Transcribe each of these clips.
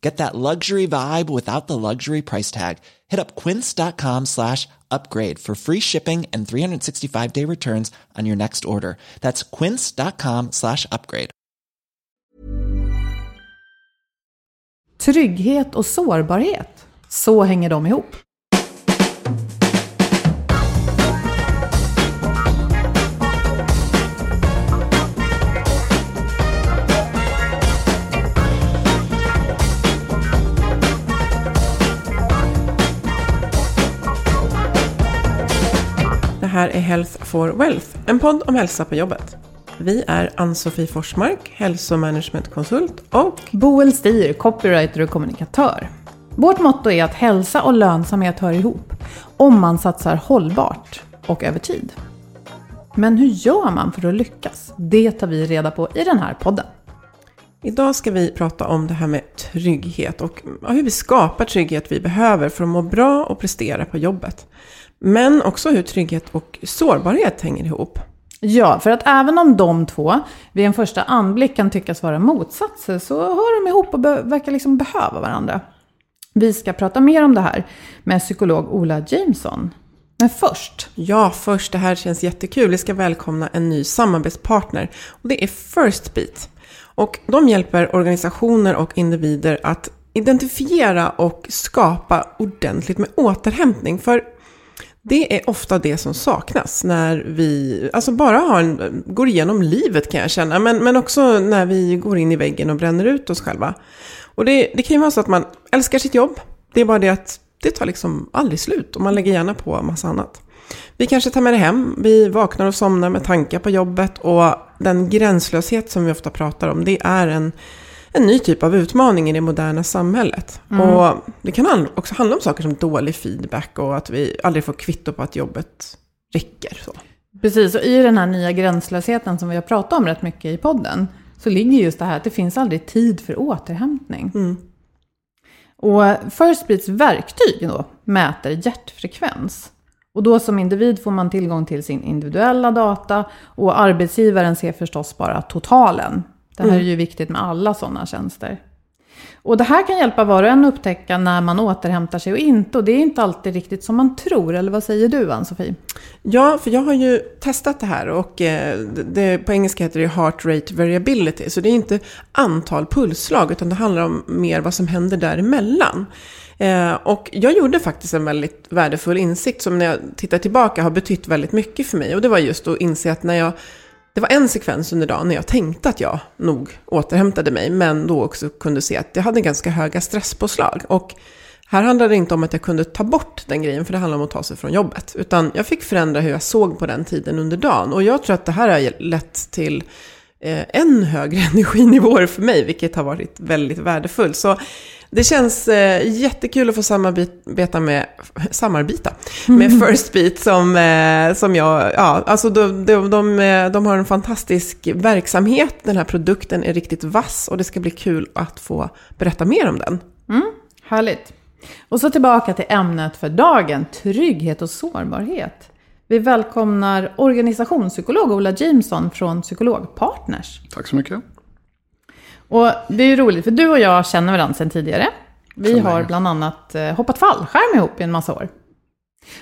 Get that luxury vibe without the luxury price tag. Hit up quince.com slash upgrade for free shipping and 365 day returns on your next order. That's quince.com slash upgrade. Trygghet och sårbarhet. Så hänger de ihop. Här är Health for Wealth, en podd om hälsa på jobbet. Vi är Ann-Sofie Forsmark, hälsomanagementkonsult och Boel Stier, copywriter och kommunikatör. Vårt motto är att hälsa och lönsamhet hör ihop om man satsar hållbart och över tid. Men hur gör man för att lyckas? Det tar vi reda på i den här podden. idag ska vi prata om det här med trygghet och hur vi skapar trygghet vi behöver för att må bra och prestera på jobbet. Men också hur trygghet och sårbarhet hänger ihop. Ja, för att även om de två vid en första anblick kan tyckas vara motsatser så hör de ihop och be- verkar liksom behöva varandra. Vi ska prata mer om det här med psykolog Ola Jameson. Men först, Ja, först, det här känns jättekul. Vi ska välkomna en ny samarbetspartner och det är First Beat. Och de hjälper organisationer och individer att identifiera och skapa ordentligt med återhämtning. För det är ofta det som saknas när vi alltså bara har en, går igenom livet kan jag känna. Men, men också när vi går in i väggen och bränner ut oss själva. Och det, det kan ju vara så att man älskar sitt jobb. Det är bara det att det tar liksom aldrig slut och man lägger gärna på en massa annat. Vi kanske tar med det hem, vi vaknar och somnar med tankar på jobbet och den gränslöshet som vi ofta pratar om, det är en, en ny typ av utmaning i det moderna samhället. Och det kan också handla om saker som dålig feedback och att vi aldrig får kvitto på att jobbet räcker. Så. precis, och i den här nya gränslösheten som vi har pratat om rätt mycket i podden, så ligger just det här att det finns aldrig tid för återhämtning. Och First Beats verktyg då mäter hjärtfrekvens. Och då som individ får man tillgång till sin individuella data och arbetsgivaren ser förstås bara totalen. Det här är ju viktigt med alla sådana tjänster. Och det här kan hjälpa var och en att upptäcka när man återhämtar sig och inte. Och det är inte alltid riktigt som man tror. Eller vad säger du, Ann-Sofie? Ja, för jag har ju testat det här och eh, det, det, på engelska heter det heart rate variability. Så det är inte antal pulsslag utan det handlar om mer vad som händer däremellan. Eh, och jag gjorde faktiskt en väldigt värdefull insikt som när jag tittar tillbaka har betytt väldigt mycket för mig. Och det var just att inse att när jag det var en sekvens under dagen när jag tänkte att jag nog återhämtade mig, men då också kunde se att jag hade ganska höga stresspåslag. Och här handlade det inte om att jag kunde ta bort den grejen, för det handlar om att ta sig från jobbet. Utan jag fick förändra hur jag såg på den tiden under dagen. Och jag tror att det här har lett till eh, än högre energinivåer för mig, vilket har varit väldigt värdefullt. Så det känns eh, jättekul att få samarbeta med, samarbeta med First Beat som, eh, som jag, ja, alltså de, de, de, eh, de har en fantastisk verksamhet, den här produkten är riktigt vass och det ska bli kul att få berätta mer om den. Härligt. Och så tillbaka till ämnet för dagen, trygghet och sårbarhet. Vi välkomnar organisationspsykolog Ola Jameson från Psykologpartners. Tack så mycket. Och det är ju roligt, för du och jag känner varandra sedan tidigare. Vi har bland annat eh, hoppat fallskärm ihop i en massa år.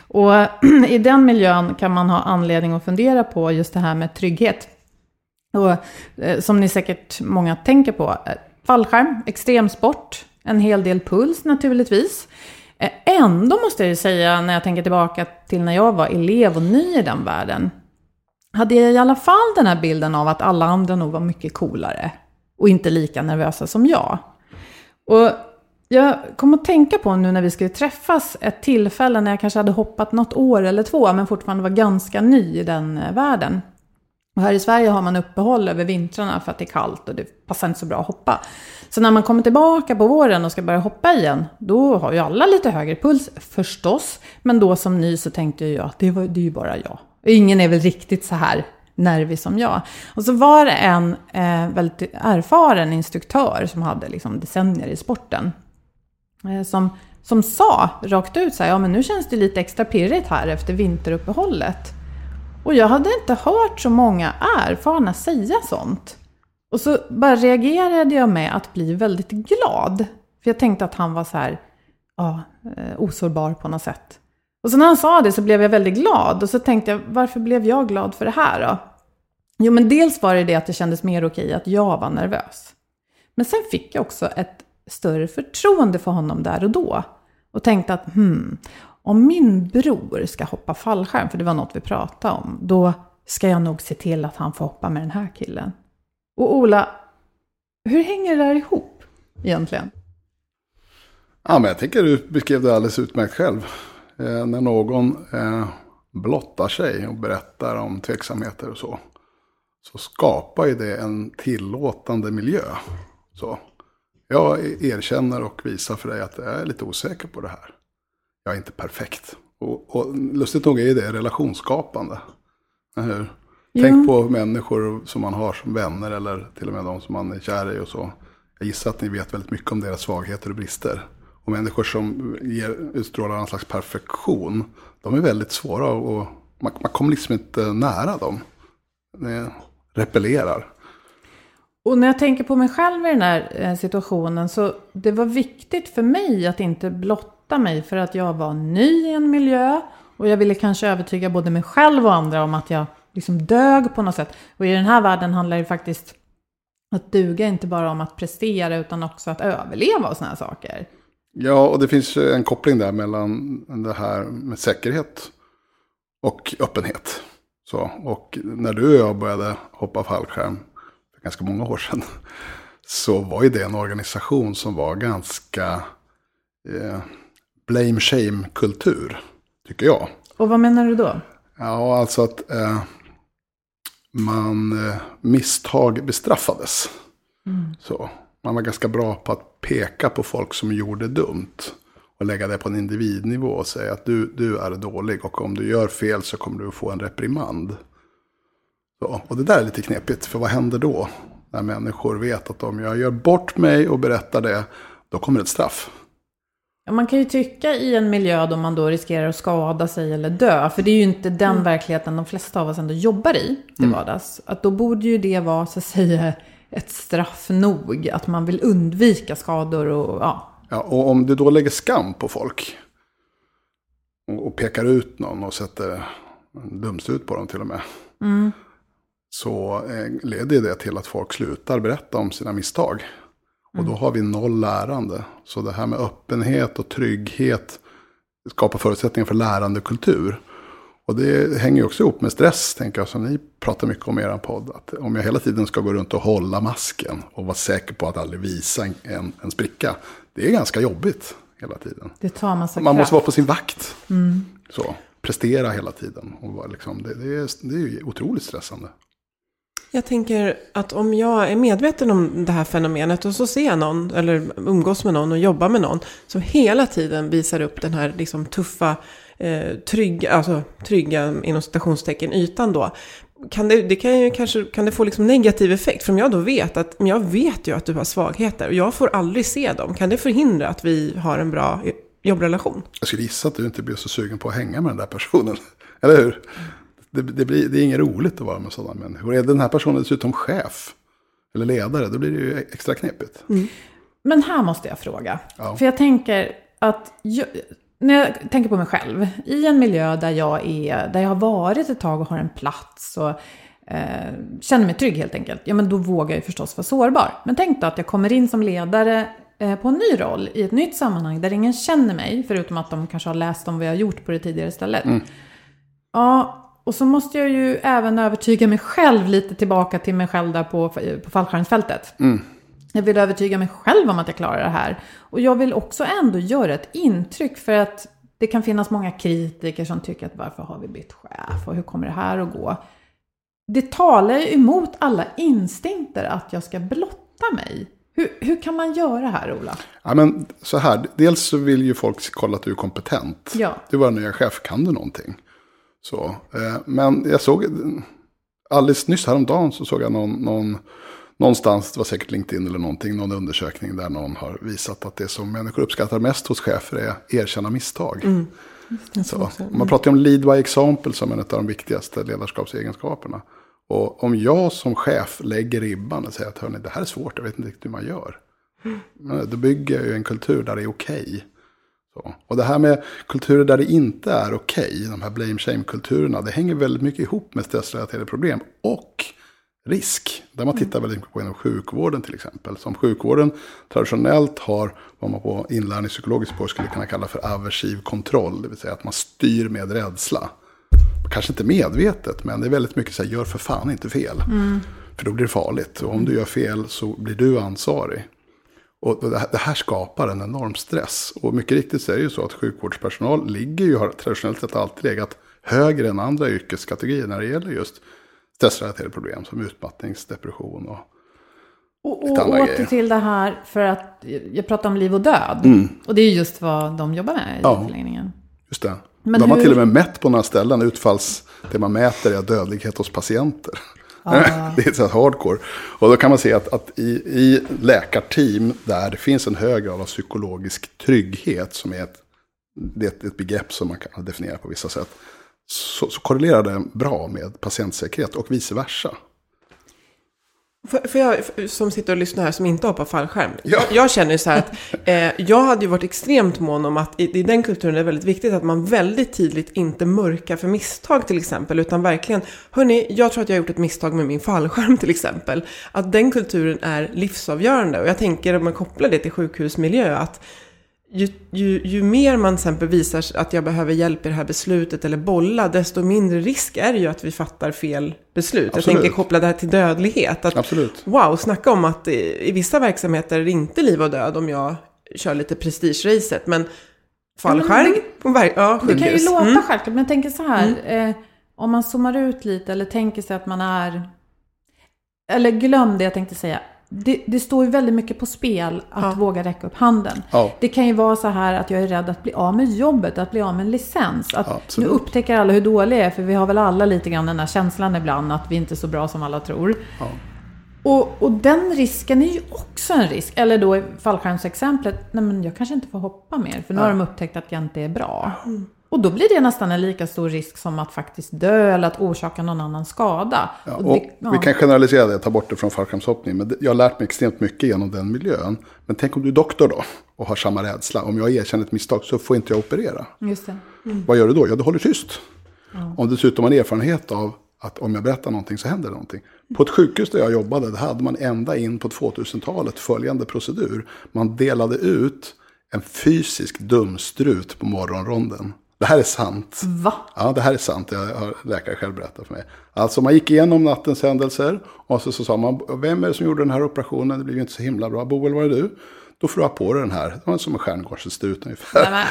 Och i den miljön kan man ha anledning att fundera på just det här med trygghet. Och eh, som ni säkert många tänker på, eh, fallskärm, extremsport, en hel del puls naturligtvis. Ändå måste jag ju säga, när jag tänker tillbaka till när jag var elev och ny i den världen, hade jag i alla fall den här bilden av att alla andra nog var mycket coolare och inte lika nervösa som jag. Och jag kom att tänka på nu när vi skulle träffas ett tillfälle när jag kanske hade hoppat något år eller två men fortfarande var ganska ny i den eh, världen. Och här i Sverige har man uppehåll över vintrarna för att det är kallt och det passar inte så bra att hoppa. Så när man kommer tillbaka på våren och ska börja hoppa igen, då har ju alla lite högre puls förstås. Men då som ny så tänkte jag att det, var, det är ju bara jag. Ingen är väl riktigt så här nervig som jag. Och så var det en eh, väldigt erfaren instruktör som hade liksom decennier i sporten. Eh, som, som sa rakt ut så här, ja men nu känns det lite extra pirrigt här efter vinteruppehållet. Och jag hade inte hört så många erfarna säga sånt. Och så bara reagerade jag med att bli väldigt glad. För jag tänkte att han var så här, ja, eh, osårbar på något sätt. Och så när han sa det så blev jag väldigt glad. Och så tänkte jag, varför blev jag glad för det här då? Jo, men dels var det det att det kändes mer okej att jag var nervös. Men sen fick jag också ett större förtroende för honom där och då. Och tänkte att, hmm, om min bror ska hoppa fallskärm, för det var något vi pratade om, då ska jag nog se till att han får hoppa med den här killen. Och Ola, hur hänger det där ihop egentligen? Ja, men jag tänker du beskrev det alldeles utmärkt själv. Eh, när någon eh, blottar sig och berättar om tveksamheter och så. Så skapar ju det en tillåtande miljö. Så. Jag erkänner och visar för dig att jag är lite osäker på det här. Jag är inte perfekt. Och, och lustigt nog är det relationsskapande. Hur? Tänk på människor som man har som vänner eller till och med de som man är kär i och så. Jag gissar att ni vet väldigt mycket om deras svagheter och brister. Och människor som ger, utstrålar någon slags perfektion, de är väldigt svåra och man, man kommer liksom inte nära dem. Det repellerar. Och när jag tänker på mig själv i den här eh, situationen så det var viktigt för mig att inte blotta mig för att jag var ny i en miljö och jag ville kanske övertyga både mig själv och andra om att jag liksom dög på något sätt. Och i den här världen handlar det faktiskt att duga inte bara om att prestera utan också att överleva och sådana här saker. Ja, och det finns ju en koppling där mellan det här med säkerhet och öppenhet. Så, och när du och jag började hoppa fallskärm för ganska många år sedan. Så var ju det en organisation som var ganska eh, blame shame-kultur. Tycker jag. Och vad menar du då? Ja, alltså att eh, man eh, misstag bestraffades. Så, man var ganska bra på att peka på folk som gjorde dumt. Och lägga det på en individnivå och säga att du, du är dålig och om du gör fel så kommer du få en reprimand. Så, och det där är lite knepigt, för vad händer då? När människor vet att om jag gör bort mig och berättar det, då kommer ett straff. Man kan ju tycka i en miljö då man då riskerar att skada sig eller dö, för det är ju inte den verkligheten de flesta av oss ändå jobbar i till vardags. Att då borde ju det vara så att säga ett straff nog, att man vill undvika skador och ja. Ja, och om du då lägger skam på folk och, pekar ut någon och sätter en dumsut på dem till och med. Så eh, leder det till att folk slutar berätta om sina misstag. Och då har vi noll lärande. Så det här med öppenhet och trygghet skapar förutsättningar för lärandekultur. Och det hänger ju också ihop med stress, tänker jag, som ni pratar mycket om i er podd. Att om jag hela tiden ska gå runt och hålla masken och vara säker på att aldrig visa en, en, spricka. Det är ganska jobbigt hela tiden. Det tar massa Man kraft. måste vara på sin vakt. Så, prestera hela tiden. Och vara liksom, det, det, är, det är ju otroligt stressande. Jag tänker att om jag är medveten om det här fenomenet och så ser jag någon, eller umgås med någon och jobbar med någon som hela tiden visar upp den här liksom tuffa, eh, trygga, alltså trygga inom citationstecken ytan då. Kan det, det kan ju kanske kan det få liksom negativ effekt? För om jag då vet att, men jag vet ju att du har svagheter och jag får aldrig se dem. Kan det förhindra att vi har en bra jobbrelation? Jag skulle gissa att du inte blir så sugen på att hänga med den där personen. Eller hur? Det, det, blir, det är inget roligt att vara med sådana människor. Är den här personen dessutom chef eller ledare, då blir det ju extra knepigt. Men här måste jag fråga. Ja. För jag tänker att, jag, när jag tänker på mig själv, i en miljö där jag är, där jag har varit ett tag och har en plats och eh, känner mig trygg helt enkelt, ja men då vågar jag förstås vara sårbar. Men tänk då att jag kommer in som ledare eh, på en ny roll i ett nytt sammanhang där ingen känner mig, förutom att de kanske har läst om vad jag har gjort på det tidigare stället. Ja, och så måste jag ju även övertyga mig själv lite tillbaka till mig själv där på, på fallskärmsfältet. Jag vill övertyga mig själv om att jag klarar det här. Och jag vill också ändå göra ett intryck för att det kan finnas många kritiker som tycker att varför har vi bytt chef och hur kommer det här att gå? Det talar ju emot alla instinkter att jag ska blotta mig. Hur, hur kan man göra här, Ola? Ja, men så här, dels så vill ju folk kolla att du är kompetent. Ja. Du var nya chef, kan du någonting? Så, eh, men jag såg, alldeles nyss häromdagen så såg jag någon, någon, någonstans, det var säkert LinkedIn eller någonting, någon undersökning där någon har visat att det som människor uppskattar mest hos chefer är erkänna misstag. Så, man pratar ju om lead by example som en av de viktigaste ledarskapsegenskaperna. Och om jag som chef lägger ribban och säger att hörni, det här är svårt, jag vet inte riktigt hur man gör. Men Då bygger jag ju en kultur där det är okej. Så. Och det här med kulturer där det inte är okej, de här blame shame-kulturerna, det hänger väldigt mycket ihop med stressrelaterade problem och risk. Där man tittar väldigt mycket på inom sjukvården till exempel. Som sjukvården traditionellt har vad man på inlärningspsykologiskt spår skulle kunna kalla för aversiv kontroll. Det vill säga att man styr med rädsla. Kanske inte medvetet, men det är väldigt mycket så här, gör för fan inte fel. För då blir det farligt. Och om du gör fel så blir du ansvarig. Och det här skapar en enorm stress. Och mycket riktigt så är det ju så att sjukvårdspersonal ligger ju, har traditionellt sett alltid legat högre än andra yrkeskategorier när det gäller just stressrelaterade problem som utmattningsdepression och Och, och åter grejer. till det här för att jag pratar om liv och död. Och det är just vad de jobbar med i Ja. förlängningen. Just det. Men de har hur- till och med mätt på några ställen utfalls... Det man mäter är dödlighet hos patienter. det är så hardcore. Och då kan man se att, att i, i läkarteam där det finns en hög grad av psykologisk trygghet som är ett, det är ett begrepp som man kan definiera på vissa sätt. Så, så korrelerar det bra med patientsäkerhet och vice versa. För, för jag som sitter och lyssnar här som inte har på fallskärm. Ja. Jag, känner så här att eh, jag hade ju varit extremt mån om att i, i den kulturen är det väldigt viktigt att man väldigt tydligt inte mörkar för misstag till exempel. Utan verkligen, hörni, jag tror att jag har gjort ett misstag med min fallskärm till exempel. Att den kulturen är livsavgörande. Och jag tänker om man kopplar det till sjukhusmiljö att ju, ju, ju mer man till exempel visar att jag behöver hjälp i det här beslutet eller bolla, desto mindre risk är det ju att vi fattar fel beslut. Jag Absolut. tänker koppla det här till dödlighet. Att, Absolut. Wow, snacka om att i, i vissa verksamheter är det inte liv och död om jag kör lite prestigeracet. Men fallskärm på ver- ja, Det kan ju låta Mm. självklart, men jag tänker så här. Eh, om man zoomar ut lite eller tänker sig att man är... Eller glöm det jag tänkte säga. Det, det står ju väldigt mycket på spel att Ja. våga räcka upp handen. Ja. Det kan ju vara så här att jag är rädd att bli av med jobbet, att bli av med en licens. Att nu upptäcker alla hur dåliga jag är, för vi har väl alla lite grann den här känslan ibland att vi inte är så bra som alla tror. Ja. Och, och den risken är ju också en risk. Eller då i fallskärmsexemplet, nej men jag kanske inte får hoppa mer, för nu har de upptäckt att jag inte är bra. Och då blir det nästan en lika stor risk som att faktiskt dö eller att orsaka någon annan skada. Ja, Och det- ja. Vi kan generalisera det, ta bort det från fallskärmshoppning. Men jag har lärt mig extremt mycket genom den miljön. Men tänk om du är doktor då och har samma rädsla. Om jag erkänner ett misstag så får inte jag operera. Just det. Vad gör du då? Ja, du håller tyst. Om du dessutom har erfarenhet av att om jag berättar någonting så händer det någonting. På ett sjukhus där jag jobbade, där hade man ända in på 2000-talet följande procedur. Man delade ut en fysisk dumstrut på morgonronden. Det här är sant. Va? Ja, det här är sant. Det har läkare själv berättat för mig. Alltså man gick igenom nattens händelser och så, så sa man, vem är det som gjorde den här operationen? Det blev ju inte så himla bra. Boel, var det du? Då får du ha på dig den här. Det var som en stjärngorsestut ungefär. Nej,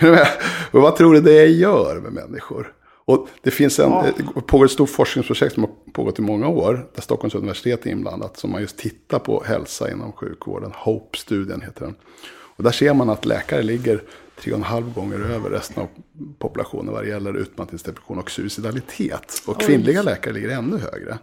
men, vad tror du det gör med människor? Och det finns en, det pågår ett stort forskningsprojekt som har pågått i många år. Där Stockholms universitet är inblandat. Som man just tittar på hälsa inom sjukvården. HOPE-studien heter den. Och där ser man att läkare ligger tre och en halv gånger över resten av populationen vad det gäller utmattningsdepression och suicidalitet. Och kvinnliga läkare ligger ännu högre.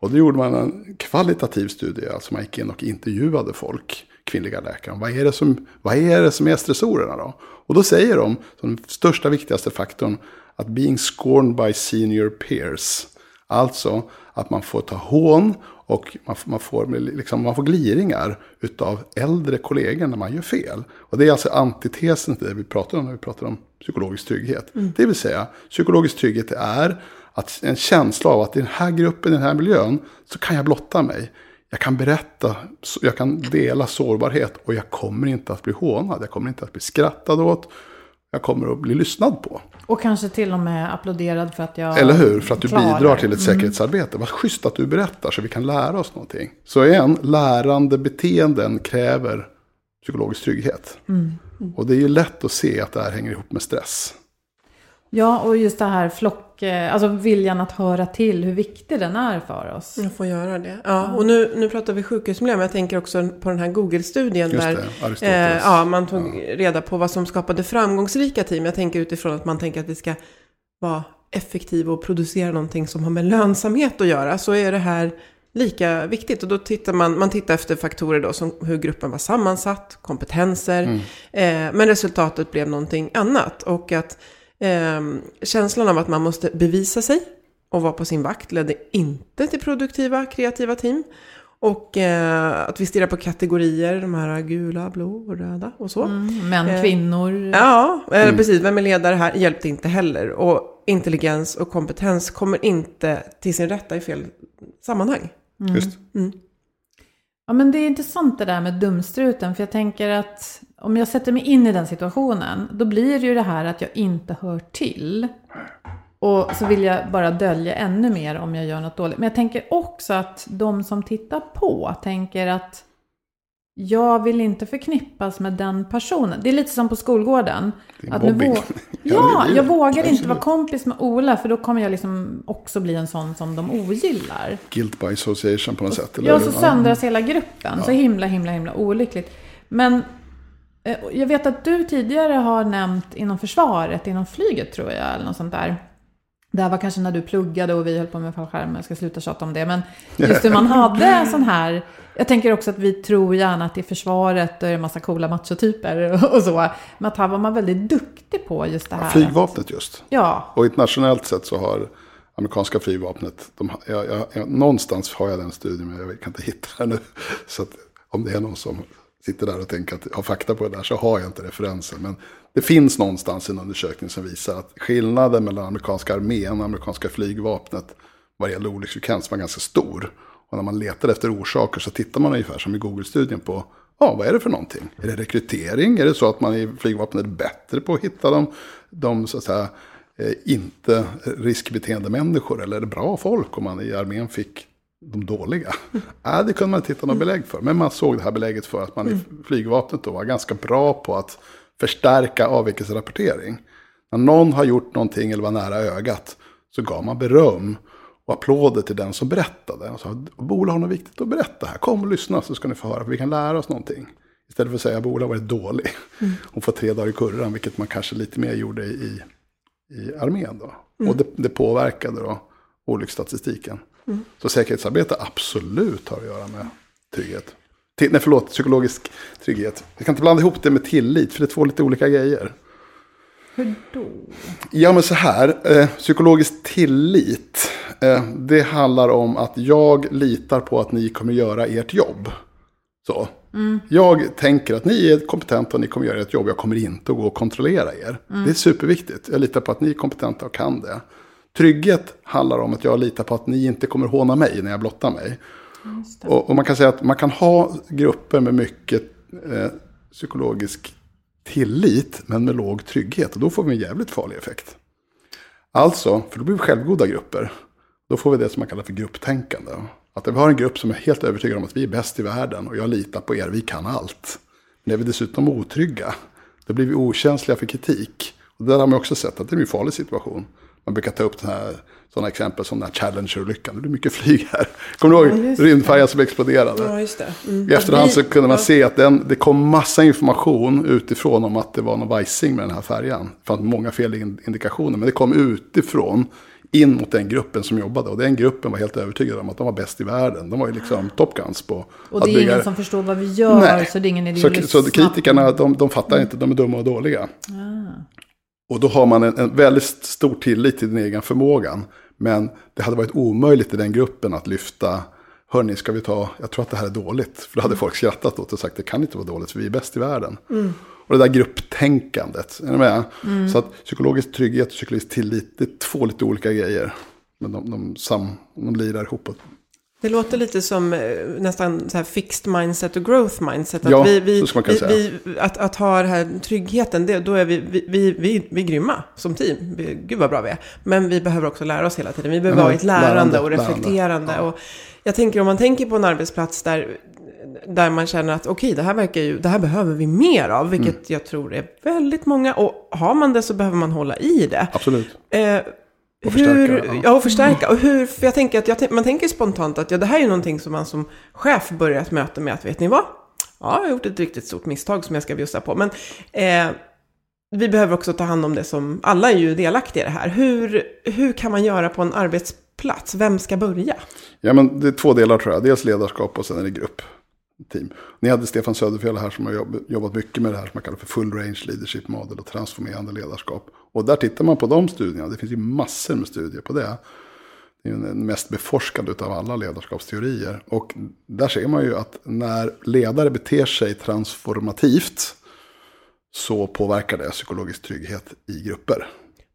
Och då gjorde man en kvalitativ studie, alltså man gick in och intervjuade folk, kvinnliga läkare. Vad är det som, vad är, det som är stressorerna då? Och då säger de, som den största viktigaste faktorn, att being scorned by senior peers. Alltså att man får ta hån och man, man, får, liksom, man får gliringar utav äldre kollegor när man gör fel. Och det är alltså antitesen till det vi pratar om när vi pratar om psykologisk trygghet. Mm. Det vill säga, psykologisk trygghet är att en känsla av att i den här gruppen, i den här miljön, så kan jag blotta mig. Jag kan berätta, jag kan dela sårbarhet och jag kommer inte att bli hånad. Jag kommer inte att bli skrattad åt. Jag kommer att bli lyssnad på. Och kanske till och med applåderad för att jag Eller hur? För att du klarar. bidrar till ett mm. säkerhetsarbete. Vad schysst att du berättar så vi kan lära oss någonting. Så igen, lärande beteenden kräver psykologisk trygghet. Mm. Mm. Och det är ju lätt att se att det här hänger ihop med stress. Ja, och just det här flock, eh, alltså viljan att höra till, hur viktig den är för oss. Jag får göra det. Ja, och nu, nu pratar vi sjukhusmiljö, men jag tänker också på den här Google-studien där eh, ja, man tog ja. reda på vad som skapade framgångsrika team. Jag tänker utifrån att man tänker att vi ska vara effektiva och producera någonting som har med lönsamhet att göra, så är det här lika viktigt. Och då tittar man, man tittar efter faktorer då som hur gruppen var sammansatt, kompetenser, mm. eh, men resultatet blev någonting annat. Och att Eh, känslan av att man måste bevisa sig och vara på sin vakt ledde inte till produktiva, kreativa team. Och eh, att vi stirrar på kategorier, de här gula, blå och röda och så. Mm, män, eh, kvinnor. Ja, eh, mm. precis. Vem är ledare här hjälpte inte heller. Och intelligens och kompetens kommer inte till sin rätta i fel sammanhang. Mm. Just. Mm. Ja, men det är intressant det där med dumstruten. För jag tänker att om jag sätter mig in i den situationen, då blir det ju det här att jag inte hör till. Och så vill jag bara dölja ännu mer om jag gör något dåligt. Men jag tänker också att de som tittar på tänker att jag vill inte förknippas med den personen. Det är lite som på skolgården. Det är att mobbing. Nu ja, jag vågar inte vara kompis med Ola för då kommer jag liksom också bli en sån som de ogillar. Guilt by association på något sätt. Eller? Ja, så söndras hela gruppen. Ja. Så himla, himla, himla olyckligt. Men jag vet att du tidigare har nämnt inom försvaret, inom flyget tror jag, eller något sånt där. Det här var kanske när du pluggade och vi höll på med fallskärm, jag ska sluta tjata om det. Men just hur man hade en sån här, jag tänker också att vi tror gärna att i försvaret är det en massa coola machotyper och så. Men att här var man väldigt duktig på just det här. Flygvapnet just. Ja. Och internationellt sett så har amerikanska flygvapnet, de, jag, jag, jag, någonstans har jag den studien men jag kan inte hitta den nu. Så att om det är någon som sitter där och tänker att jag har fakta på det där så har jag inte referensen. Men det finns någonstans en undersökning som visar att skillnaden mellan amerikanska armén och amerikanska flygvapnet vad gäller olycksfrekvens var ganska stor. Och när man letar efter orsaker så tittar man ungefär som i Google-studien på Ja, vad är det för någonting? Är det rekrytering? Är det så att man i flygvapnet är bättre på att hitta de, de så att säga, eh, inte riskbeteende människor? Eller är det bra folk om man i armén fick de dåliga. äh, det kunde man inte hitta något belägg för. Men man såg det här belägget för att man i flygvapnet då var ganska bra på att förstärka avvikelserapportering. När någon har gjort någonting eller var nära ögat så gav man beröm och applåder till den som berättade. Och sa, Bola har något viktigt att berätta här. Kom och lyssna så ska ni få höra, för vi kan lära oss någonting. Istället för att säga att Bola har varit dålig. Mm. Hon får tre dagar i kurran, vilket man kanske lite mer gjorde i, i armén. Då. Mm. Och det, det påverkade då olycksstatistiken. Mm. Så säkerhetsarbete absolut har att göra med trygghet. Till, nej, förlåt, psykologisk trygghet. Vi kan inte blanda ihop det med tillit, för det är två lite olika grejer. Hur då? Ja, men så här. Eh, psykologisk tillit. Eh, det handlar om att jag litar på att ni kommer göra ert jobb. Så. Mm. Jag tänker att ni är kompetenta och ni kommer göra ert jobb. Jag kommer inte att gå och kontrollera er. Mm. Det är superviktigt. Jag litar på att ni är kompetenta och kan det. Trygghet handlar om att jag litar på att ni inte kommer håna mig när jag blottar mig. Och, och, man kan säga att man kan ha grupper med mycket eh, psykologisk tillit men med låg trygghet. Och då får vi en jävligt farlig effekt. Alltså, för då blir vi självgoda grupper. Då får vi det som man kallar för grupptänkande. Att vi har en grupp som är helt övertygad om att vi är bäst i världen och jag litar på er, vi kan allt. Men är vi dessutom otrygga, då blir vi okänsliga för kritik. Och där har man också sett att det är en farlig situation. Man brukar ta upp sådana exempel som den här Challenger-olyckan. Det är mycket flyg här. Kommer du ihåg ja, rymdfärjan som exploderade? Ja, just det. Mm. I efterhand så kunde man se att den, det kom massa information utifrån om att det var någon vajsing med den här färjan. Det fanns många felindikationer, men det kom utifrån in mot den gruppen som jobbade. Och den gruppen var helt övertygad om att de var bäst i världen. De var ju liksom Top Guns på Och det är bygga... ingen som förstår vad vi gör, Nej. så det är ingen idé så, så kritikerna, de, de fattar inte, de är dumma och dåliga. Ah. Och då har man en, en väldigt stor tillit till den egen förmågan. Men det hade varit omöjligt i den gruppen att lyfta, hörni, ska vi ta, jag tror att det här är dåligt. För då hade folk skrattat åt och sagt, det kan inte vara dåligt, för vi är bäst i världen. Och det där grupptänkandet, är ni med? Så att psykologisk trygghet och psykologisk tillit, det är två lite olika grejer. Men de, de, sam, de lirar ihop. Det låter lite som eh, nästan så här fixed mindset och growth mindset. Att, Ja, vi, vi, så vi, vi, att, att ha den här tryggheten, det, då är vi, vi, vi, vi, vi är grymma som team. Vi, gud vad bra vi är. Men vi behöver också lära oss hela tiden. Vi behöver vara i ett lärande, lärande, och reflekterande. lärande, ja. Och jag tänker om man tänker på en arbetsplats där, där man känner att okej, det här verkar ju, det här behöver vi mer av. Vilket Mm. jag tror är väldigt många. Och har man det så behöver man hålla i det. Absolut. Eh, Och hur, förstärka, ja. och förstärka. Och hur, för jag tänker att jag, man tänker spontant att ja, det här är ju någonting som man som chef börjar ett möte med att vet ni vad? Ja, jag har gjort ett riktigt stort misstag som jag ska bjussa på. Men eh, vi behöver också ta hand om det som, alla är ju delaktiga i det här. Hur, hur kan man göra på en arbetsplats? Vem ska börja? Ja, men det är två delar tror jag. Dels ledarskap och sen är det grupp. Team. Ni hade Stefan Söderfjell här som har jobb, jobbat mycket med det här som man kallar för full range leadership model och transformerande ledarskap. Och där tittar man på de studierna. Det finns ju massor med studier på det. Det är den mest beforskade av alla ledarskapsteorier. Och där ser man ju att när ledare beter sig transformativt så påverkar det psykologisk trygghet i grupper.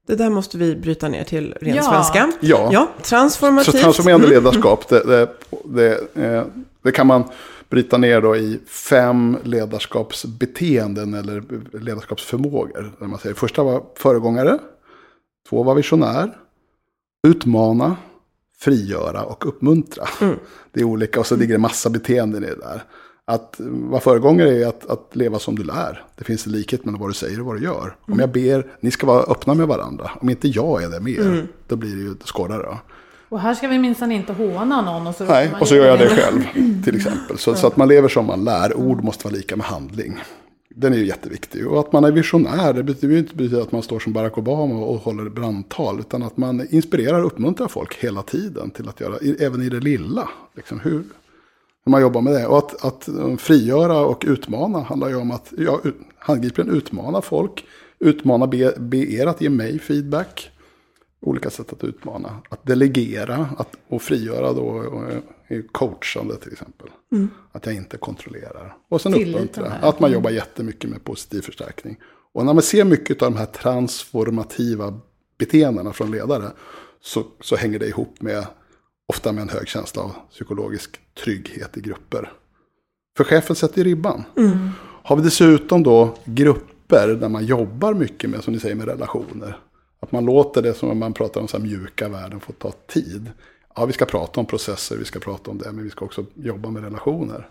Det där måste vi bryta ner till ren Ja. svenska. Ja. ja transformativt. Så transformerande ledarskap, det, det, det, eh, det kan man bryta ner då i fem ledarskapsbeteenden eller ledarskapsförmågor. Där man säger, första var föregångare, två var visionär, utmana, frigöra och uppmuntra. Det är olika och så ligger det massa beteenden i det där. Att vara föregångare är att, att leva som du lär. Det finns en likhet mellan vad du säger och vad du gör. Om jag ber, ni ska vara öppna med varandra. Om inte jag är det med er, då blir det ju skådare. Och här ska vi minsann inte håna någon. Och så Nej, och så gör jag det själv till exempel. Så, så att man lever som man lär. Ord måste vara lika med handling. Den är ju jätteviktig. Och att man är visionär, det betyder ju inte att man står som Barack Obama och håller brandtal. Utan att man inspirerar och uppmuntrar folk hela tiden till att göra, även i det lilla. Liksom hur, hur man jobbar med det. Och att, att eh, frigöra och utmana handlar ju om att ja, handgripligen utmana folk. Utmana, be, be er att ge mig feedback olika sätt att utmana. Att delegera att, och frigöra då och, är coachande till exempel. Att jag inte kontrollerar. Och sen uppmuntra. Att man jobbar jättemycket med positiv förstärkning. Och när man ser mycket av de här transformativa beteendena från ledare. Så, så hänger det ihop med, ofta med en hög känsla av psykologisk trygghet i grupper. För chefen sätter ribban. Har vi dessutom då grupper där man jobbar mycket med, som ni säger, med relationer. Att man låter det som man pratar om så här mjuka värden få ta tid. Ja, vi ska prata om processer, vi ska prata om det, men vi ska också jobba med relationer.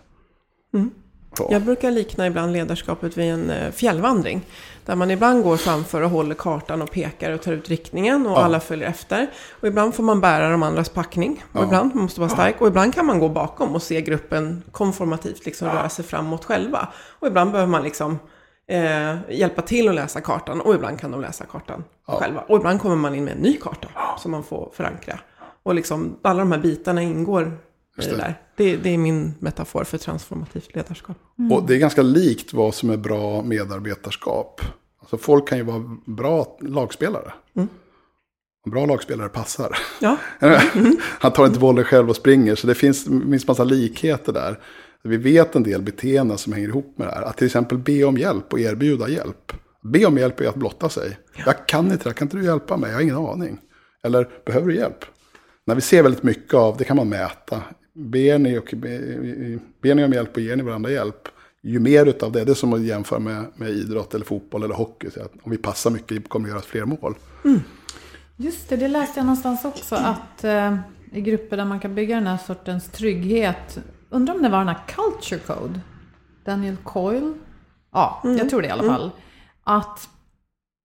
Så. Jag brukar likna ibland ledarskapet vid en eh, fjällvandring. Där man ibland går framför och håller kartan och pekar och tar ut riktningen och Ja. alla följer efter. Och ibland får man bära de andras packning. Och Ja. ibland måste man vara stark. Och ibland kan man gå bakom och se gruppen konformativt liksom röra sig framåt själva. Och ibland behöver man liksom eh, hjälpa till att läsa kartan. Och ibland kan de läsa kartan själva. Och ibland kommer man in med en ny karta som man får förankra. Och liksom alla de här bitarna ingår i det det. där. Det, det är min metafor för transformativt ledarskap. Och det är ganska likt vad som är bra medarbetarskap. Alltså folk kan ju vara bra lagspelare. En bra lagspelare passar. Ja, Han tar inte bollen själv och springer. Så det finns, finns massa likheter där. Vi vet en del beteenden som hänger ihop med det här. Att till exempel be om hjälp och erbjuda hjälp. Be om hjälp är att blotta sig. Jag kan inte det, kan inte du hjälpa mig? Jag har ingen aning. Eller behöver du hjälp? När vi ser väldigt mycket av, det kan man mäta. Ber ni, och, be- ber ni om hjälp och ger ni varandra hjälp? Ju mer utav det, det är som att jämföra med, med idrott eller fotboll eller hockey. Om vi passar mycket kommer det göras fler mål. Just det, det läste jag någonstans också. Att eh, i grupper där man kan bygga den här sortens trygghet. Undrar om det var den här Culture Code. Daniel Coyle. Ja, jag tror det i alla fall. Att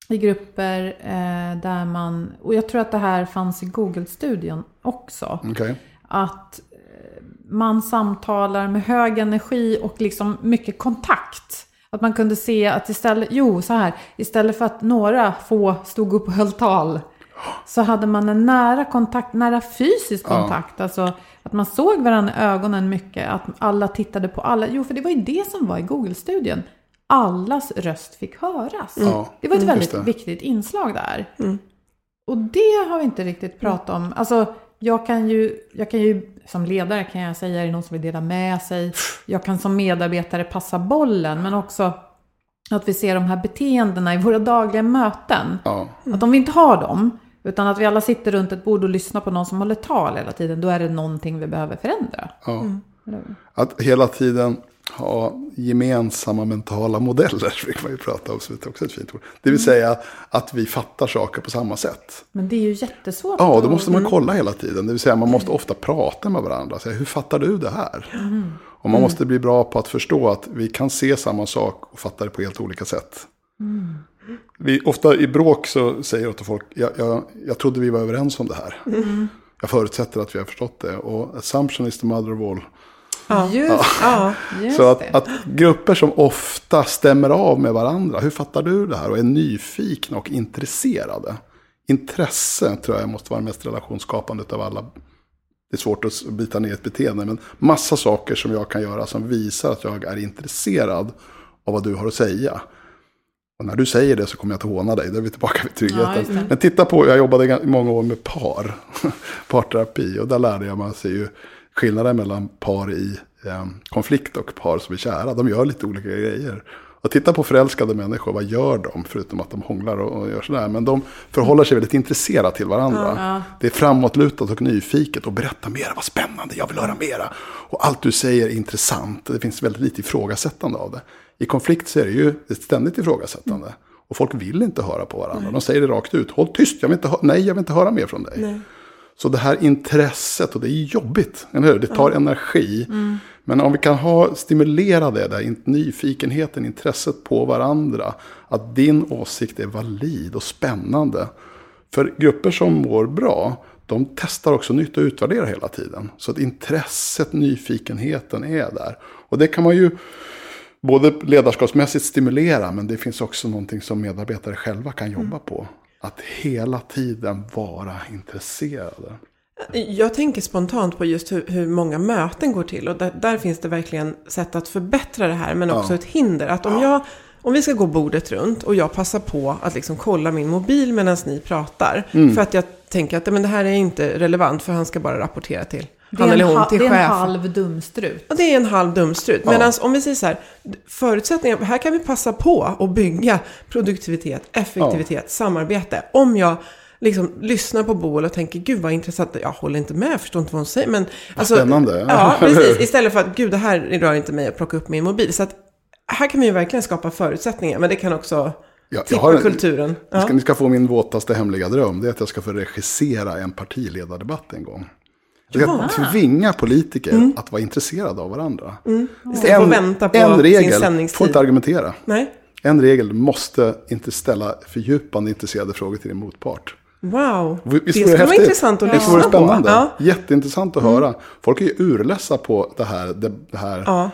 i grupper eh, där man, och jag tror att det här fanns i Google-studion också. Okej? Att eh, man samtalar med hög energi och liksom mycket kontakt. Att man kunde se att istället, jo så här, istället för att några få stod upp och höll tal. Så hade man en nära kontakt, nära fysisk kontakt. Alltså att man såg varandra i ögonen mycket. Att alla tittade på alla. Jo, för det var ju det som var i Google-studien. allas röst fick höras. Ja, Det var ett mm, väldigt viktigt inslag där. Och det har vi inte riktigt pratat om. Alltså, jag kan, ju, jag kan ju som ledare kan jag säga, är det någon som vill dela med sig? Jag kan som medarbetare passa bollen, men också att vi ser de här beteendena i våra dagliga möten. Ja. Att om vi inte har dem, utan att vi alla sitter runt ett bord och lyssnar på någon som håller tal hela tiden, då är det någonting vi behöver förändra. Ja. Att hela tiden ha gemensamma mentala modeller, brukar man ju prata om, så det är också ett fint ord. Det vill säga att vi fattar saker på samma sätt. Men det är ju jättesvårt. Ja, då måste man kolla hela tiden. Det vill säga man måste ofta prata med varandra. Säga, hur fattar du det här? Och man måste bli bra på att förstå att vi kan se samma sak och fatta det på helt olika sätt. Vi, ofta i bråk så säger jag till folk, jag, jag, jag trodde vi var överens om det här. Jag förutsätter att vi har förstått det. Och assumption is the mother of all. Just, Ja, just Så det. att, att grupper som ofta stämmer av med varandra, hur fattar du det här? Och är nyfikna och intresserade. Intresse tror jag måste vara mest relationsskapande av alla. Det är svårt att byta ner ett beteende, men massa saker som jag kan göra som visar att jag är intresserad av vad du har att säga. Och när du säger det så kommer jag att håna dig, då är vi tillbaka vid Ja, tryggheten. det. men titta på, jag jobbade gan- många år med par, parterapi, och där lärde jag mig att se ju skillnaden mellan par i eh, konflikt och par som är kära. De gör lite olika grejer. Och titta på förälskade människor, vad gör de? Förutom att de hånglar och, och gör sådär. Men de förhåller sig väldigt intresserat till varandra. Det är framåtlutat och nyfiket och berätta mera, vad spännande, jag vill höra mera. Och allt du säger är intressant, det finns väldigt lite ifrågasättande av det. I konflikt så är det ju ett ständigt ifrågasättande. Och folk vill inte höra på varandra. De säger det rakt ut, håll tyst, jag vill inte nej jag vill inte höra mer från dig. Så det här intresset, och det är jobbigt, eller hur? Det tar energi. Men om vi kan ha, stimulera det där, nyfikenheten, intresset på varandra. Att din åsikt är valid och spännande. För grupper som mår bra, de testar också nytt och utvärderar hela tiden. Så att intresset, nyfikenheten är där. Och det kan man ju både ledarskapsmässigt stimulera, men det finns också någonting som medarbetare själva kan jobba på. Att hela tiden vara intresserade. Jag tänker spontant på just hur, hur många möten går till. Och där, där finns det verkligen sätt att förbättra det här. Men också ett hinder. Att om, jag, om vi ska gå bordet runt och jag passar på att liksom kolla min mobil medan ni pratar. Mm. För att jag tänker att men det här är inte relevant för han ska bara rapportera till han är, eller hon, till det är en chef. halv dumstrut. Ja, det är en halv dumstrut. Medan om vi säger så här, förutsättningar, här kan vi passa på att bygga produktivitet, effektivitet, samarbete. Om jag liksom lyssnar på Boel och tänker, gud vad intressant, jag håller inte med, jag förstår inte vad hon säger. Men, alltså, spännande. Ja, precis. Istället för att, gud det här rör inte mig att plocka upp min mobil. Så att här kan man ju verkligen skapa förutsättningar, men det kan också Ja, jag tippa har en- kulturen. Ni Ja. ska, ni ska få min våtaste hemliga dröm. Det är att jag ska få regissera en partiledardebatt en gång. Jag ska tvinga politiker Mm. att vara intresserade av varandra. Istället för att vänta på en sin regel, sändningstid. får inte argumentera. Nej? En regel, måste inte ställa fördjupande intresserade frågor till din motpart. Wow. Visst det skulle vara intressant att lyssna det spännande? på. Ja. Mm. Jätteintressant att höra. Folk är ju urlessa på det här. Det, det här Ja.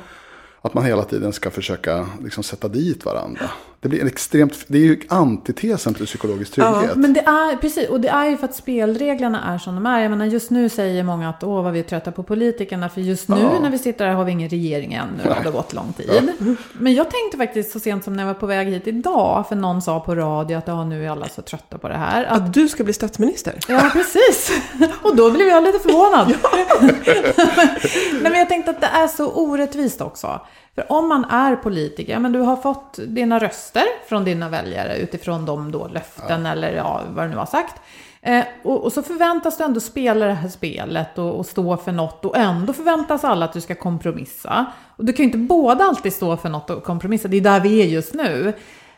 Att man hela tiden ska försöka liksom, sätta dit varandra. Det blir en extremt, det är ju antitesen till psykologisk trygghet. Men det är, precis, och det är ju för att spelreglerna är som de är. Jag menar, just nu säger många att åh vad vi är trötta på politikerna. För just nu när vi sitter här har vi ingen regering ännu. och Det har gått lång tid. Men jag tänkte faktiskt så sent som när jag var på väg hit idag. För någon sa på radio att ja, nu är alla så trötta på det här. Att, Att du ska bli statsminister. ja, precis. Och då blev jag lite förvånad. Nej, men jag tänkte att det är så orättvist också. För om man är politiker, men du har fått dina röster från dina väljare utifrån de då löften eller ja, vad du nu har sagt. Eh, och, och så förväntas du ändå spela det här spelet och, och stå för något och ändå förväntas alla att du ska kompromissa. Och du kan ju inte båda alltid stå för något och kompromissa, det är där vi är just nu.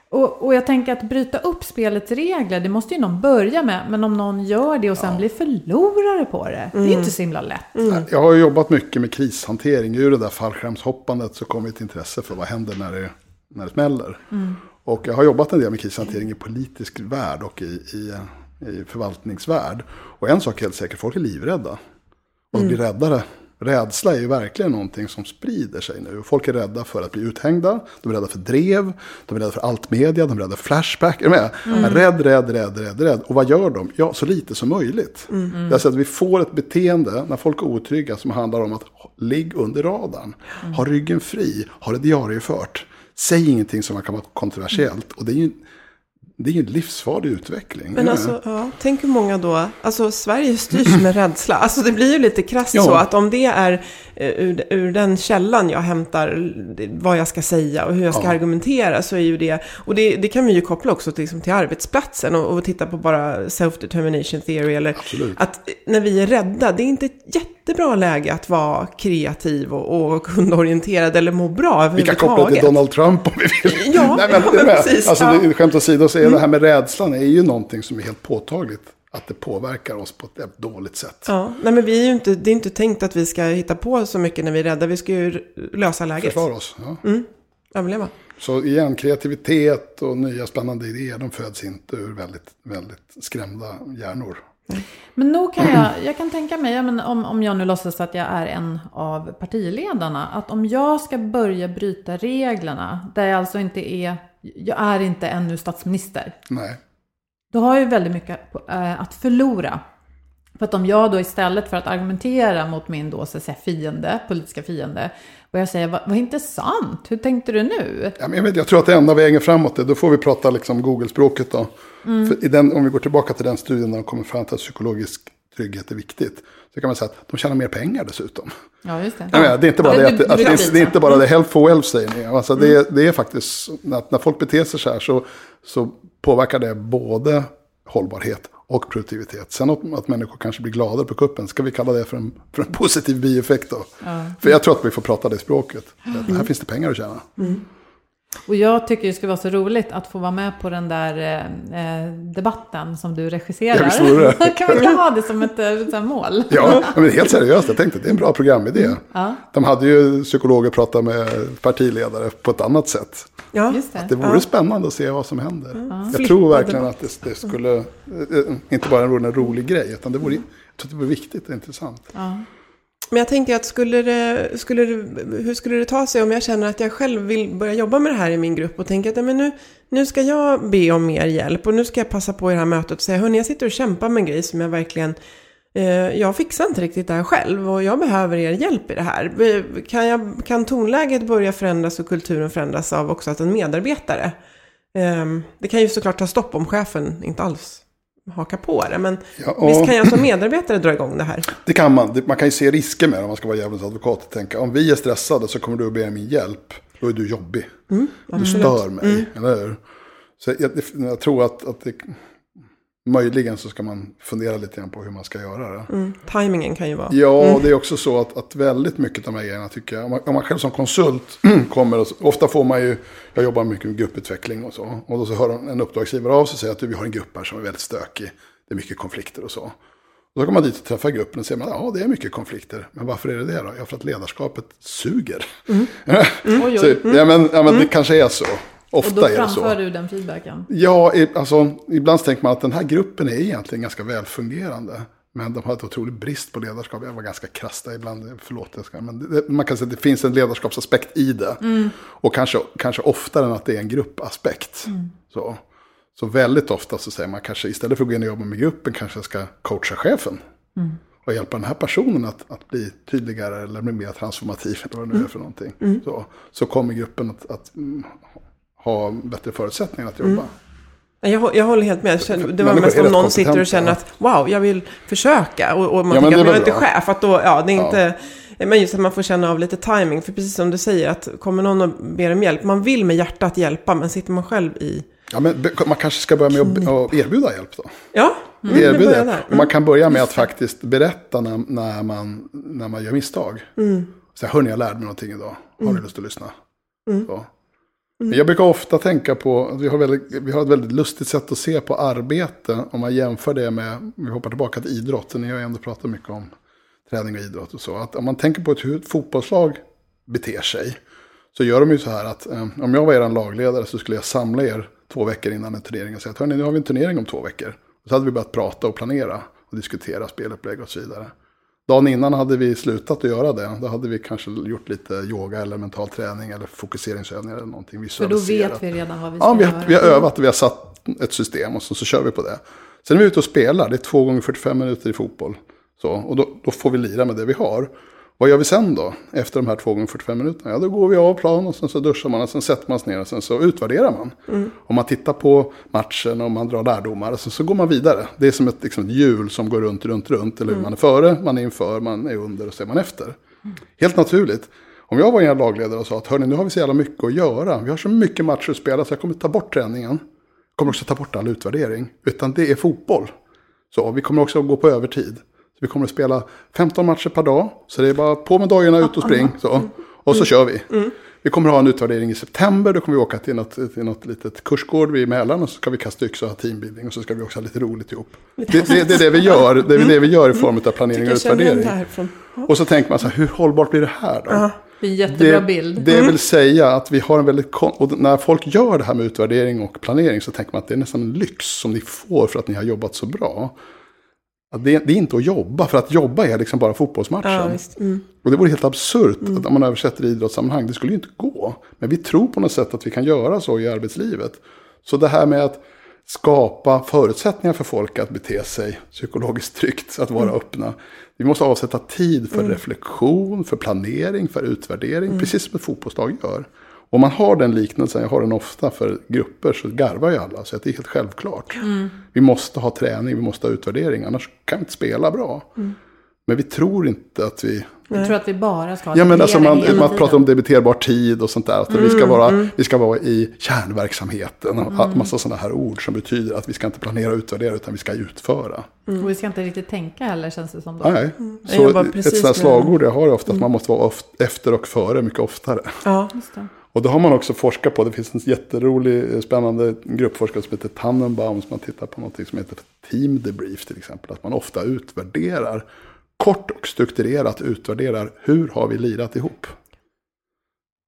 Och, och jag tänker att bryta upp spelets regler, det måste ju någon börja med. Men om någon gör det och sen blir förlorare på det, det är inte så himla lätt. Jag har ju jobbat mycket med krishantering. Ur det där fallskärmshoppandet så kommer ett intresse för vad händer när det, när det smäller. Och jag har jobbat en del med krishantering i politisk värld och i, i, i förvaltningsvärld. Och en sak är helt säker, folk är livrädda. Och de blir räddare. Rädsla är ju verkligen någonting som sprider sig nu. Folk är rädda för att bli uthängda, de är rädda för drev, de är rädda för allt media, de är rädda för Flashback. Är du med? Rädd, rädd, rädd, rädd, rädd. Och vad gör de? Ja, så lite som möjligt. Det är alltså att vi får ett beteende när folk är otrygga som handlar om att ligg under radarn. Ha ryggen fri, ha det diariefört. säg ingenting som kan vara kontroversiellt. Och det är ju, det är ju en livsfarlig utveckling. Men Ja. alltså, ja, tänk hur många då, alltså Sverige styrs med rädsla. Alltså det blir ju lite krasst Ja. så att om det är eh, ur, ur den källan jag hämtar vad jag ska säga och hur jag ska Ja. argumentera så är ju det, och det, det kan vi ju koppla också till, liksom, till arbetsplatsen och, och titta på bara self-determination theory eller Absolut. att eh, när vi är rädda, det är inte ett jättebra läge att vara kreativ och, och kundorienterad eller må bra Vi kan koppla överhuvudtaget. till Donald Trump om vi vill. Ja, Nej, men, ja, men precis, alltså, det, skämt åsido så är det här med rädslan är ju någonting som är helt påtagligt. Att det påverkar oss på ett dåligt sätt. Ja, nej men vi är ju inte, det är inte tänkt att vi ska hitta på så mycket när vi är rädda. Vi ska ju lösa läget. Försvara oss. Ja. Mm. Överleva. Så igen, kreativitet och nya spännande idéer, de föds inte ur väldigt, väldigt skrämda hjärnor. Men nog kan jag, jag kan tänka mig, ja, men om, om jag nu låtsas att jag är en av partiledarna, att om jag ska börja bryta reglerna, där jag alltså inte är, jag är inte ännu statsminister, Nej. då har jag ju väldigt mycket eh, att förlora. För att om jag då istället för att argumentera mot min då så att säga fiende, politiska fiende, börjar säga vad, vad intressant, hur tänkte du nu? Ja, men jag, vet, jag tror att det enda vägen framåt är, då får vi prata liksom Google-språket då. I den, om vi går tillbaka till den studien där de kommer fram till att psykologisk trygghet är viktigt. Så kan man säga att de tjänar mer pengar dessutom. Ja, just det. Menar, det är inte bara Ja, det, att, det, att det, är, det är ja. inte bara det health for wealth säger ni. Alltså det, det är faktiskt, att när folk beter sig så här så, så påverkar det både hållbarhet och produktivitet. Sen att, att människor kanske blir gladare på kuppen, ska vi kalla det för en, för en positiv bieffekt då? För jag tror att vi får prata det språket. Att Här finns det pengar att tjäna. Och jag tycker det skulle vara så roligt att få vara med på den där eh, eh, debatten som du regisserar. Ja, kan vi inte ha det som ett eh, så här mål? Ja, men helt seriöst, jag tänkte att det är en bra programidé. Ja. De hade ju psykologer prata med partiledare på ett annat sätt. Ja, Just det. Det vore spännande att se vad som händer. Jag tror verkligen att det, det skulle, eh, inte bara vore en rolig grej, utan det vore, jag tror det vore viktigt och intressant. Men jag tänker att skulle det, skulle det, hur skulle det ta sig om jag känner att jag själv vill börja jobba med det här i min grupp och tänker att ja, men nu, nu ska jag be om mer hjälp och nu ska jag passa på i det här mötet och säga hörni jag sitter och kämpar med en grej som jag verkligen eh, jag fixar inte riktigt det här själv och jag behöver er hjälp i det här. Kan, jag, kan tonläget börja förändras och kulturen förändras av också att en medarbetare eh, det kan ju såklart ta stopp om chefen inte alls hakar på det. Men Ja, visst kan jag som medarbetare dra igång det här? Det kan man. Man kan ju se risker med det om man ska vara djävulens advokat. och Tänka om vi är stressade så kommer du att be min hjälp. Då är du jobbig. du stör mig, eller hur? Så jag, jag tror att, att det, möjligen så ska man fundera lite grann på hur man ska göra det. Mm. Timingen kan ju vara... Ja, det är också så att, att väldigt mycket av de här grejerna tycker jag, om man, om man själv som konsult kommer, och, så- ofta får man ju, jag jobbar mycket med grupputveckling och så, och då så hör en uppdragsgivare av sig och säger att vi har en grupp här som är väldigt stökig, det är mycket konflikter och så. Och då kommer man dit och träffar gruppen och säger man, ja det är mycket konflikter, men varför är det det då? Ja, för att ledarskapet suger. Oj, så, oj. ja, men, ja, men det kanske är så. Och Ofta då är det så. framför du den feedbacken. Ja, alltså, ibland tänker man att den här gruppen är egentligen ganska välfungerande. Men de har ett otroligt brist på ledarskap. Jag var ganska krass där ibland, förlåt. Jag ska, men det, man kan säga att det finns en ledarskapsaspekt i det. Och kanske, kanske oftare än att det är en gruppaspekt. Så, så väldigt ofta så säger man kanske istället för att gå in och jobba med gruppen kanske jag ska coacha chefen. Och hjälpa den här personen att, att bli tydligare eller bli mer transformativ. Eller vad det nu är för någonting. Så, så kommer gruppen att, att mm, ha bättre förutsättningar att jobba. Nej, Jag, jag håller helt med. Det var mest om någon sitter och känner att wow, jag vill försöka. Och, och man Ja, tycker att jag är inte bra. chef. Att då, ja, det är inte... Men just att man får känna av lite timing. För precis som du säger, att kommer någon och ber om hjälp. Man vill med hjärtat hjälpa, men sitter man själv i... Ja, men man kanske ska börja med att, att erbjuda hjälp då. Ja, mm, erbjuda. Och man kan börja med att faktiskt berätta när, när, man, när man gör misstag. Mm. Så här, hörni, jag lärde mig någonting idag. Har ni lust att lyssna? Så. Mm. Jag brukar ofta tänka på att vi har, väldigt, vi har ett väldigt lustigt sätt att se på arbete. Om man jämför det med, vi hoppar tillbaka till idrotten. Ni har ju ändå pratat mycket om träning och idrott och så. Att om man tänker på hur ett fotbollslag beter sig. Så gör de ju så här att eh, om jag var er lagledare så skulle jag samla er två veckor innan en turnering och säga att hörni, nu har vi en turnering om två veckor. Och så hade vi börjat prata och planera och diskutera spelupplägg och så vidare. Dagen innan hade vi slutat att göra det. Då hade vi kanske gjort lite yoga eller mental träning eller fokuseringsövningar eller någonting. För då vet vi redan vad vi ska Ja, vi göra. har, vi har övat och vi har satt ett system och så, så kör vi på det. Sen är vi ute och spelar, det är två gånger 45 minuter i fotboll. Så, och då, då får vi lira med det vi har. Vad gör vi sen då? Efter de här 2 gånger 45 minuterna? Ja, då går vi av plan och sen så duschar man och sen sätter man sig ner och sen så utvärderar man. Om man tittar på matchen och man drar lärdomar och sen så går man vidare. Det är som ett, liksom, ett hjul som går runt, runt, runt. Eller hur? Man är före, man är inför, man är under och så är man efter. Helt naturligt. Om jag var en lagledare och sa att hörni, nu har vi så jävla mycket att göra. Vi har så mycket matcher att spela så jag kommer ta bort träningen. Jag kommer också ta bort all utvärdering. Utan det är fotboll. Så vi kommer också att gå på övertid. Så vi kommer att spela 15 matcher per dag. Så det är bara på med dagarna, ut och spring. Så. Och så kör vi. Vi kommer att ha en utvärdering i september. Då kommer vi åka till något, till något litet kursgård vid Mälaren. Och så ska vi kasta yxa och ha teambuilding. Och så ska vi också ha lite roligt ihop. Det, det, det är det vi gör. Det är det vi gör i form av planering och utvärdering. Och så tänker man så här, hur hållbart blir det här då? En jättebra Det, bild. det vill säga att vi har en väldigt... Och när folk gör det här med utvärdering och planering så tänker man att det är nästan en lyx som ni får för att ni har jobbat så bra. Det, det är inte att jobba, för att jobba är liksom bara fotbollsmatchen. Ja. Mm. Och det vore helt absurt att om man översätter i idrottssammanhang. Det skulle ju inte gå. Men vi tror på något sätt att vi kan göra så i arbetslivet. Så det här med att skapa förutsättningar för folk att bete sig psykologiskt tryggt, att vara öppna. Vi måste avsätta tid för reflektion, för planering, för utvärdering, precis som ett fotbollslag gör. Om man har den liknelsen, jag har den ofta för grupper, så garvar ju alla. Så det är helt självklart. Vi måste ha träning, vi måste ha utvärdering, annars kan vi inte spela bra. Men vi tror inte att vi... Jag tror att vi bara ska ha Ja men alltså man, man tiden. pratar om debiterbar tid och sånt där. Att vi, ska vara, vi ska vara i kärnverksamheten. Och massa sådana här ord som betyder att vi ska inte planera och utvärdera utan vi ska utföra. Och vi ska inte riktigt tänka heller känns det som. Då. Nej. Jag Så ett sådant slagord jag har är ofta att man måste vara efter och före mycket oftare. Ja. Just det. Och det har man också forskat på. Det finns en jätterolig, eh, spännande gruppforskare som heter Tannenbaum. Som har tittat på något som heter team debrief till exempel. Att man ofta utvärderar, kort och strukturerat utvärderar, hur har vi lirat ihop?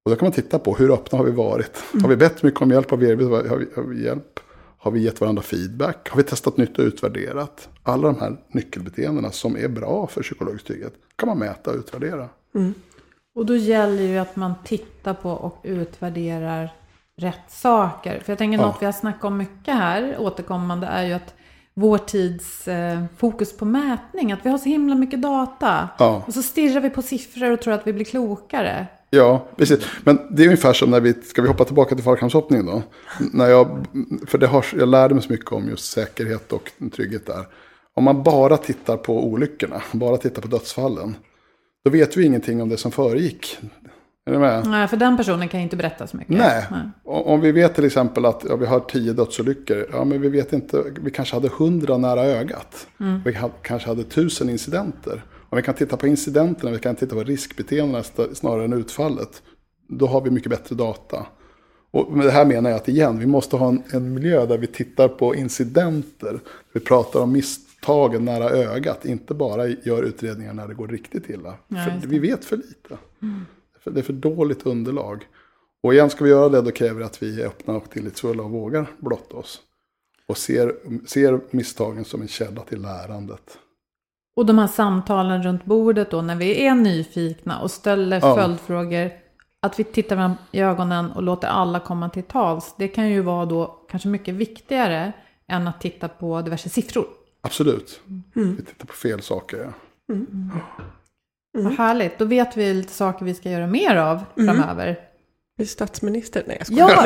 Och då kan man titta på hur öppna har vi varit? Har vi bett mycket om hjälp? Har vi erbjudit har vi, hjälp? Har vi gett varandra feedback? Har vi testat nytt och utvärderat? Alla de här nyckelbeteendena som är bra för psykologisk trygghet kan man mäta och utvärdera. Och då gäller ju att man tittar på och utvärderar rätt saker. För jag tänker Ja. något vi har snackat om mycket här återkommande är ju att vår tids eh, fokus på mätning, att vi har så himla mycket data. Ja. Och så stirrar vi på siffror och tror att vi blir klokare. Ja, precis. Men det är ungefär som när vi, ska vi hoppa tillbaka till fallskärmshoppning då? När jag, för det har, jag lärde mig så mycket om just säkerhet och trygghet där. Om man bara tittar på olyckorna, bara tittar på dödsfallen, då vet vi ingenting om det som föregick. Är du med? Nej, för den personen kan ju inte berätta så mycket. Nej. O- Om vi vet till exempel att ja, vi har tio dödsolyckor, ja men vi vet inte, vi kanske hade hundra nära ögat. Vi ha- kanske hade tusen incidenter. Om vi kan titta på incidenterna, vi kan titta på riskbeteendena snarare än utfallet. Då har vi mycket bättre data. Och med det här menar jag att igen, vi måste ha en, en miljö där vi tittar på incidenter. Vi pratar om misstagen nära ögat, inte bara gör utredningar när det går riktigt illa. Det. vi vet för lite. För det är för dåligt underlag. Och igen, ska vi göra det då kräver det att vi är öppna och tillitsfulla och vågar blotta oss. Och ser, ser misstagen som en källa till lärandet. Och de här samtalen runt bordet då, när vi är nyfikna och ställer Ja. följdfrågor. Att vi tittar varandra i ögonen och låter alla komma till tals. Det kan ju vara då kanske mycket viktigare än att titta på diverse siffror. Absolut. Vi tittar på fel saker. Ja. Vad härligt, då vet vi lite saker vi ska göra mer av framöver. Är statsminister? Nej, jag skojar.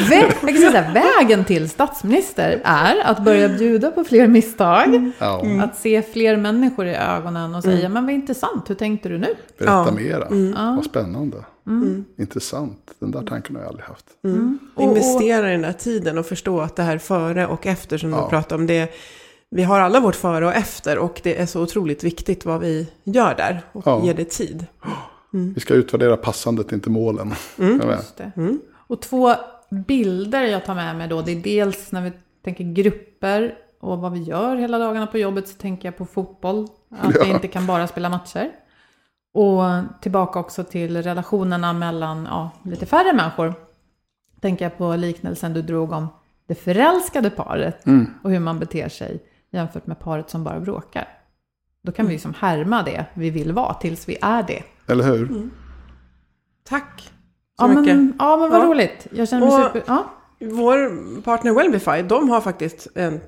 Ja, Vä- jag kan säga vägen till statsminister är att börja bjuda på fler misstag. Ja, Att se fler människor i ögonen och säga, men vad intressant, hur tänkte du nu? berätta Ja. mera. Vad spännande. Intressant. Den där tanken har jag aldrig haft. Och- Investera i den där tiden och förstå att det här före och efter som Ja. du pratade om. Det, vi har alla vårt före och efter och det är så otroligt viktigt vad vi gör där. Och Ja. ge det tid. Vi ska utvärdera passandet, inte målen. Det. Och två bilder jag tar med mig då, det är dels när vi tänker grupper och vad vi gör hela dagarna på jobbet så tänker jag på fotboll. Att vi Ja. inte kan bara spela matcher. Och tillbaka också till relationerna mellan ja, lite färre människor. Tänker jag på liknelsen du drog om det förälskade paret och hur man beter sig jämfört med paret som bara bråkar. Då kan vi liksom härma det vi vill vara tills vi är det. Eller hur? Tack så Ja mycket. men, ja men vad Ja. roligt. Jag känner mig Och- super... Ja. Vår partner Wellbify, de har faktiskt en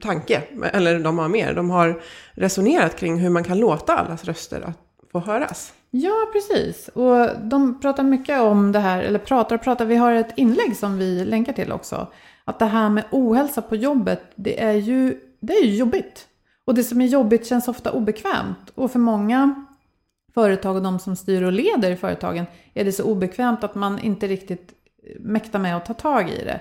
tanke, eller de har mer. De har resonerat kring hur man kan låta allas röster att få höras. Ja, precis. Och de pratar mycket om det här, eller pratar och pratar, vi har ett inlägg som vi länkar till också. Att det här med ohälsa på jobbet, det är ju, det är ju jobbigt. Och det som är jobbigt känns ofta obekvämt. Och för många företag och de som styr och leder i företagen är det så obekvämt att man inte riktigt mäktar med att ta tag i det.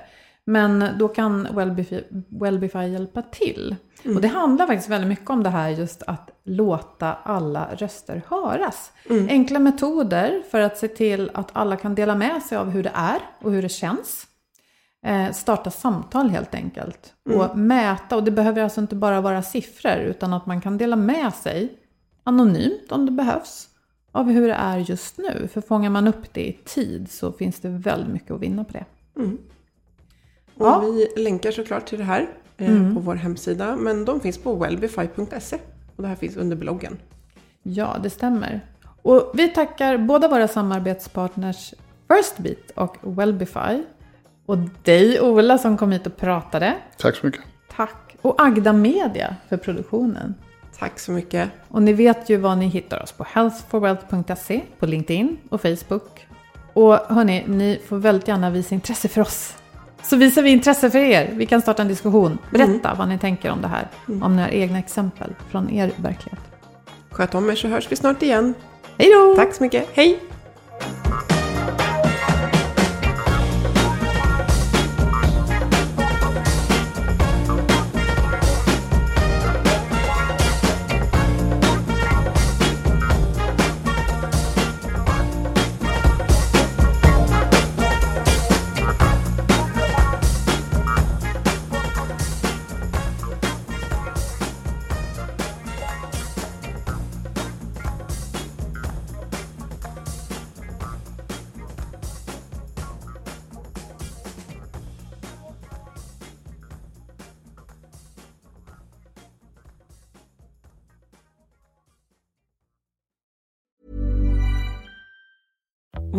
Men då kan Wellbify, Wellbify hjälpa till. Mm. Och det handlar faktiskt väldigt mycket om det här just att låta alla röster höras. Mm. Enkla metoder för att se till att alla kan dela med sig av hur det är och hur det känns. Eh, starta samtal helt enkelt. Mm. Och mäta, och det behöver alltså inte bara vara siffror utan att man kan dela med sig anonymt om det behövs av hur det är just nu. För fångar man upp det i tid så finns det väldigt mycket att vinna på det. Mm. Och ja. Vi länkar såklart till det här eh, mm. på vår hemsida. Men de finns på wellbify.se. Och det här finns under bloggen. Ja, det stämmer. Och vi tackar båda våra samarbetspartners Firstbeat och Wellbify. Och dig Ola som kom hit och pratade. Tack så mycket. Tack. Och Agda Media för produktionen. Tack så mycket. Och ni vet ju var ni hittar oss på healthforwealth.se, på LinkedIn och Facebook. Och hörni, ni får väldigt gärna visa intresse för oss. Så visar vi intresse för er. Vi kan starta en diskussion. Berätta mm. vad ni tänker om det här. Mm. Om några egna exempel från er verklighet. Sköt om er så hörs vi snart igen. Hej då! Tack så mycket. Hej!